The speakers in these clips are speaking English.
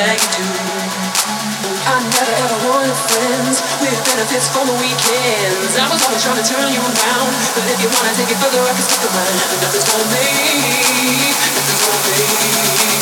I never ever wanted friends with benefits for the weekends. I was always trying to turn you around, but if you wanna take it further, I can stick around. Nothing's gonna be, nothing's gonna.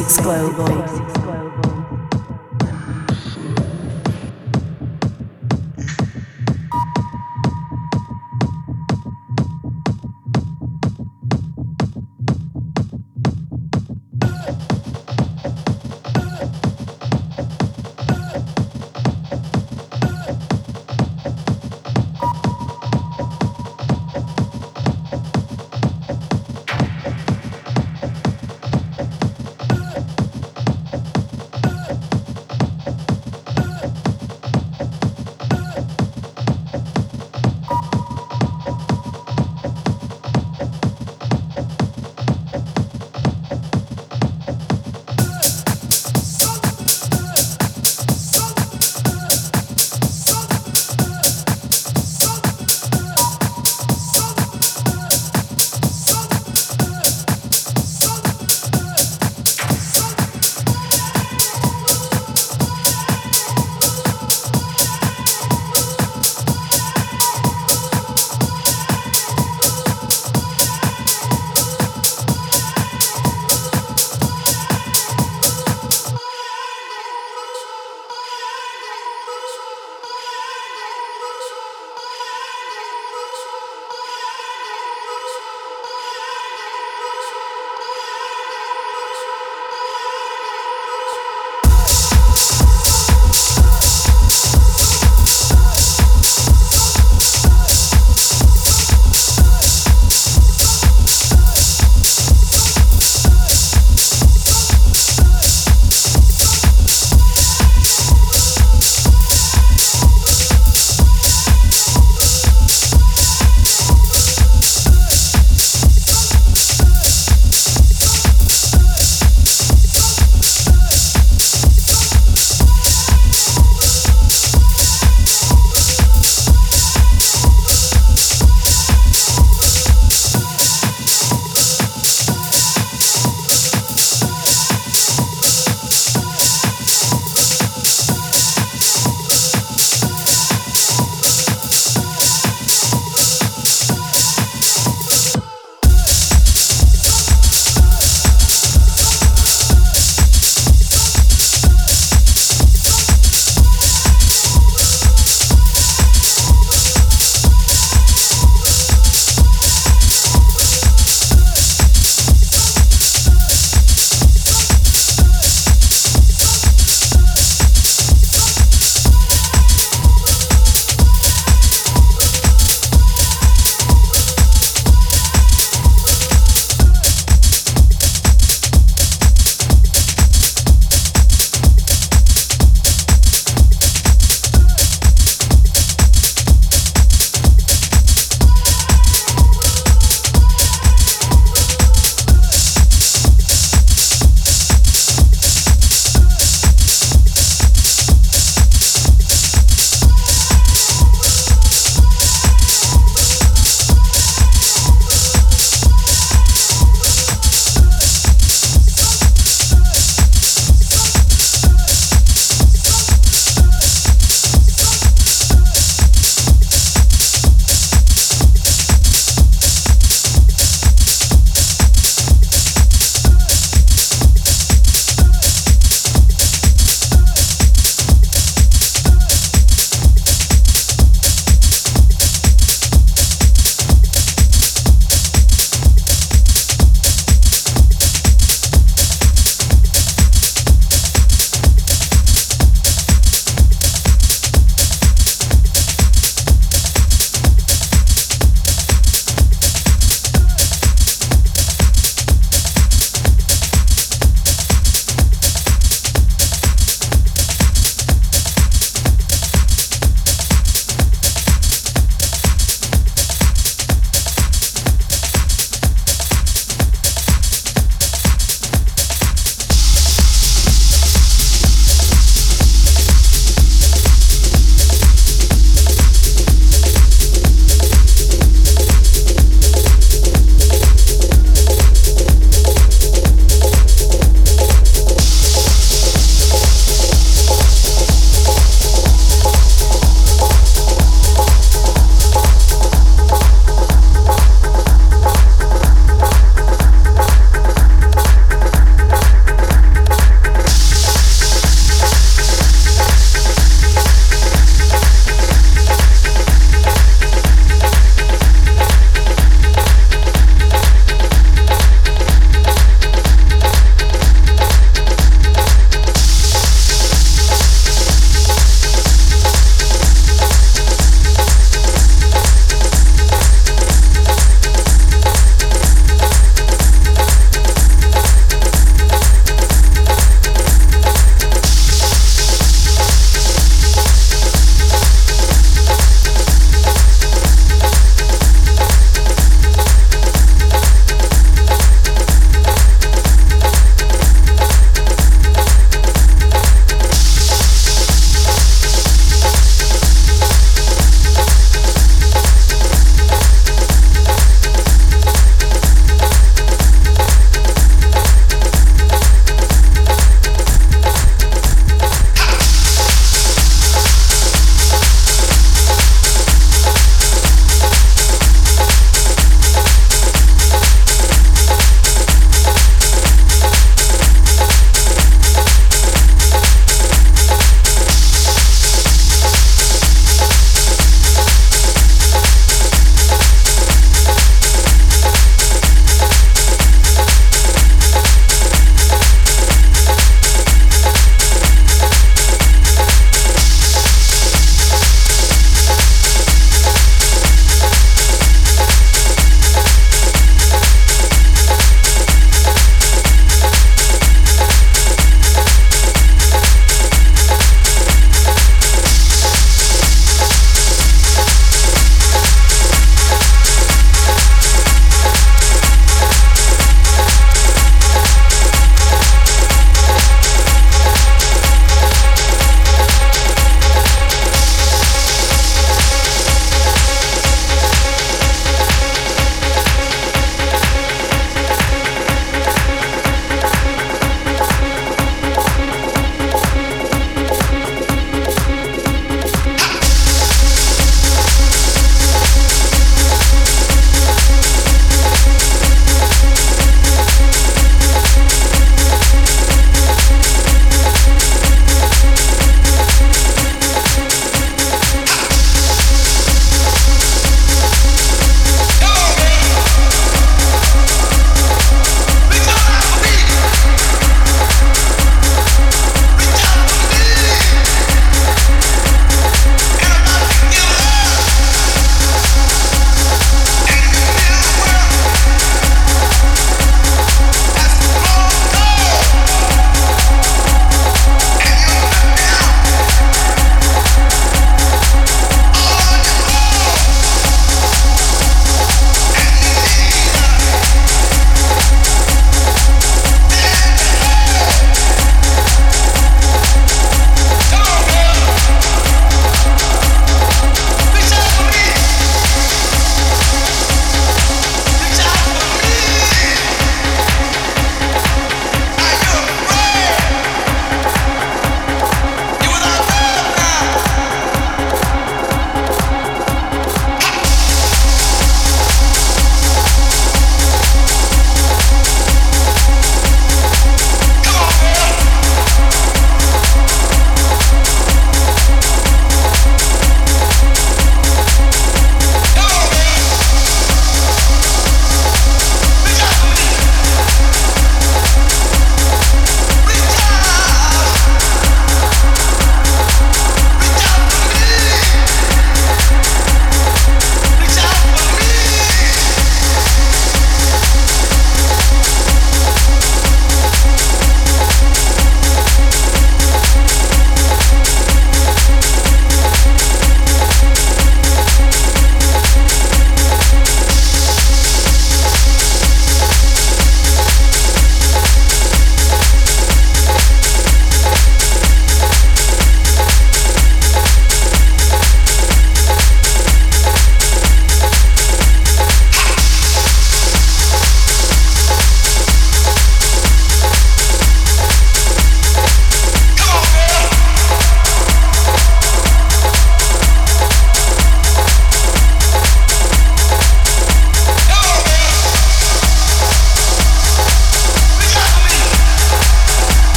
Classics Club.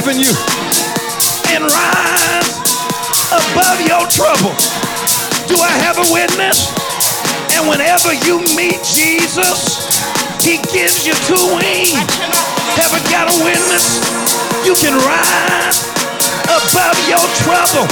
God has given you and rise above your trouble. Do I have a witness? And whenever you meet Jesus, he gives you two wings. Haven't got a witness? You can rise above your trouble.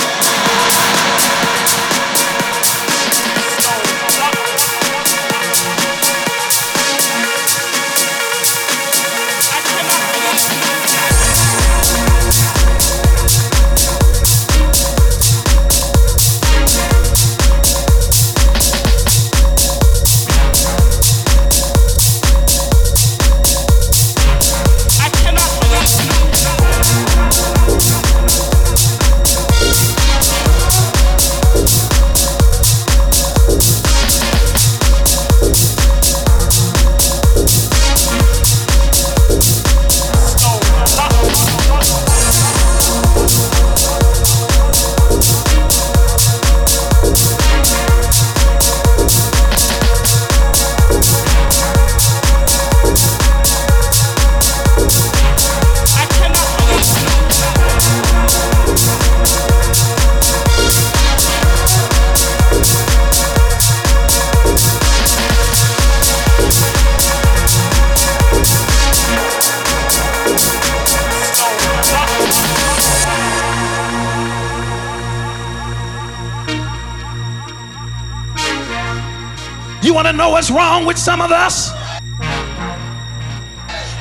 Know what's wrong with some of us?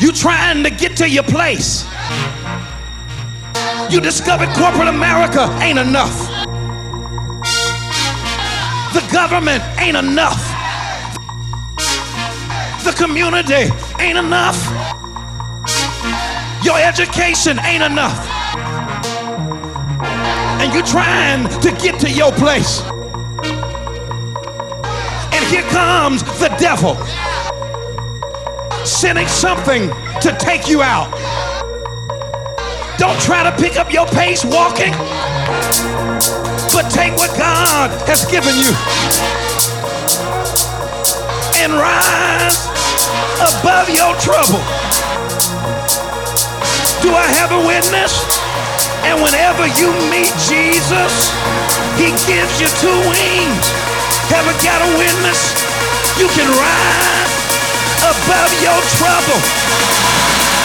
You trying to get to your place. You discovered corporate America ain't enough. The government ain't enough. The community ain't enough. Your education ain't enough. And you're trying to get to your place. Here comes the devil sending something to take you out. Don't try to pick up your pace walking, but take what God has given you and rise above your trouble. Do I have a witness? And whenever you meet Jesus, he gives you two wings. Haven't got a witness? You can rise above your trouble.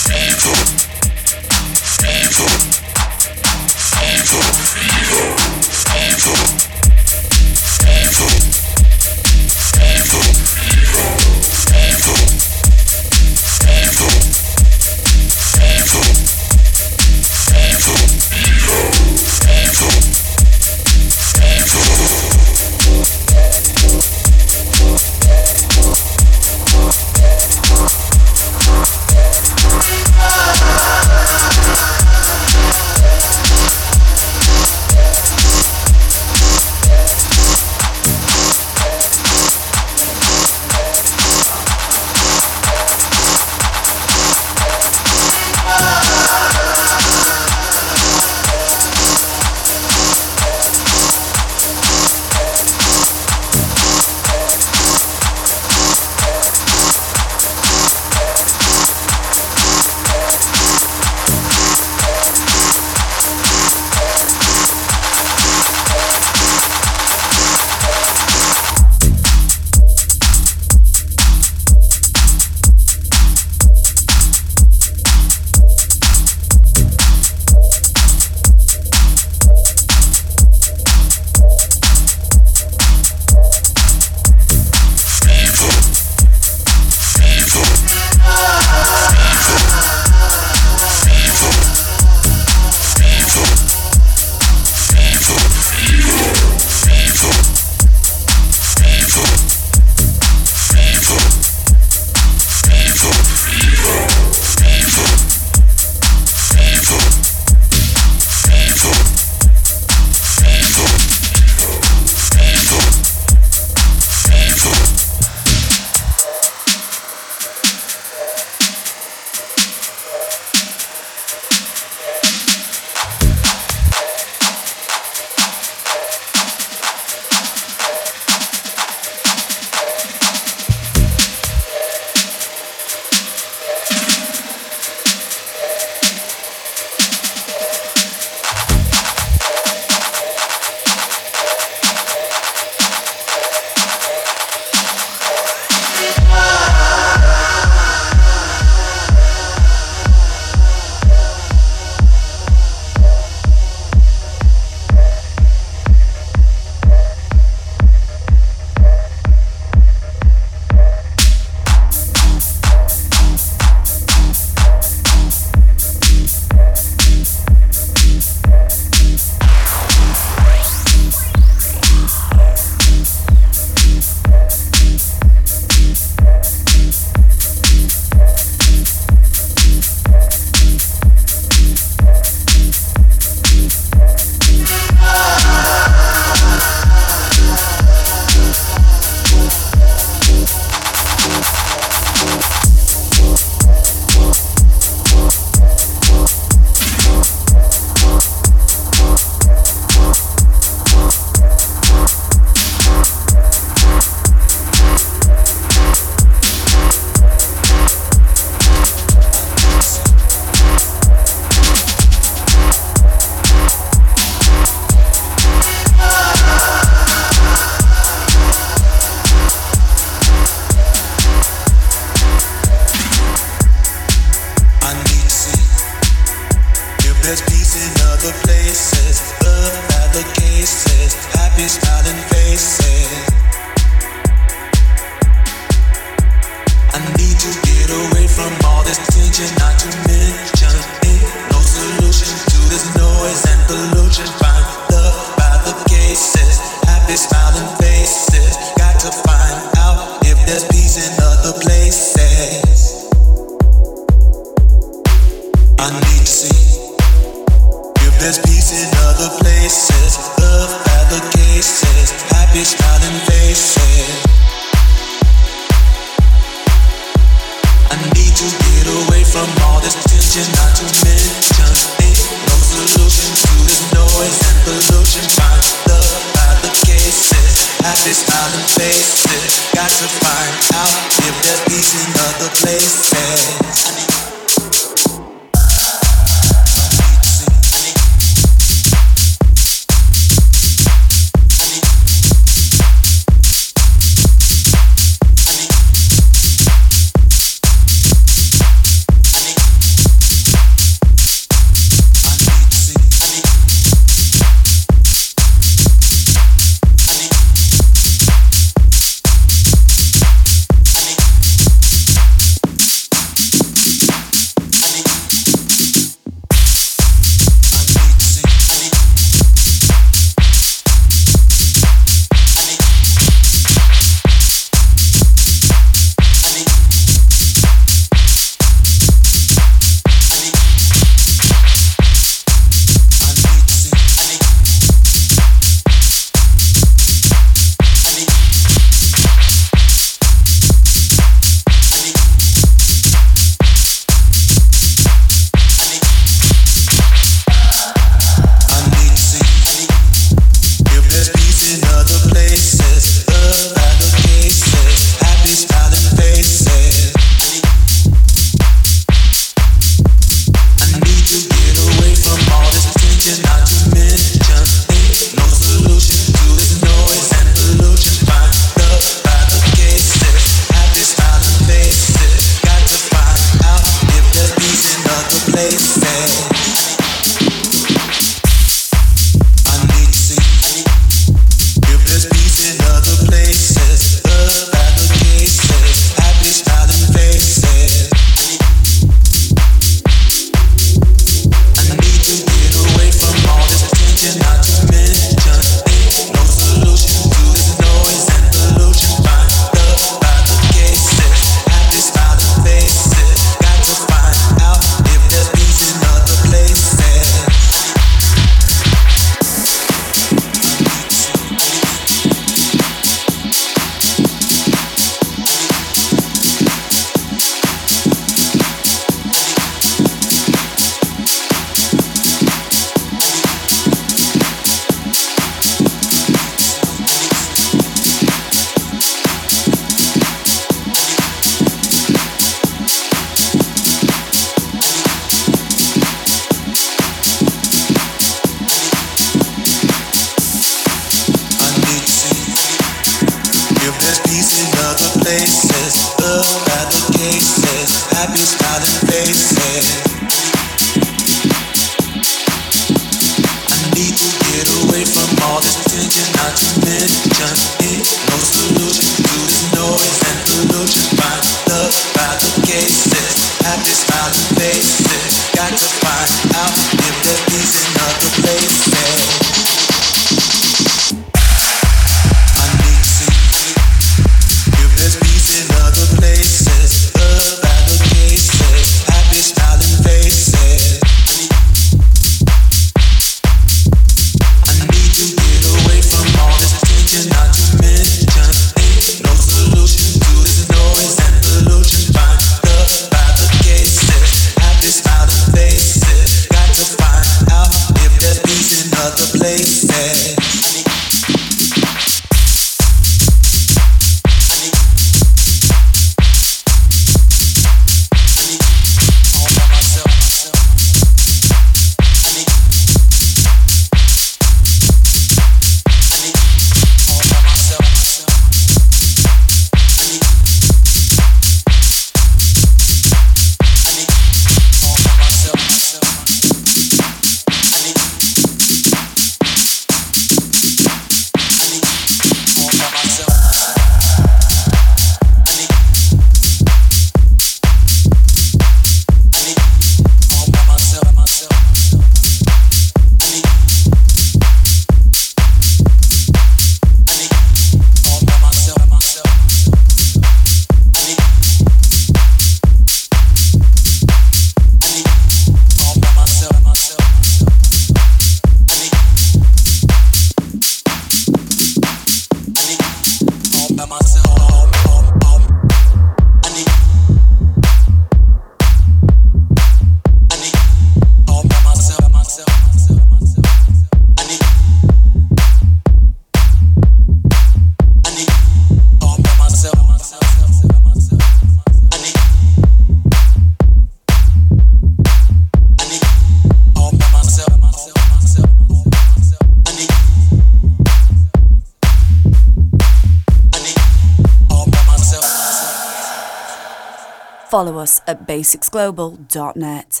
basicsglobal.net.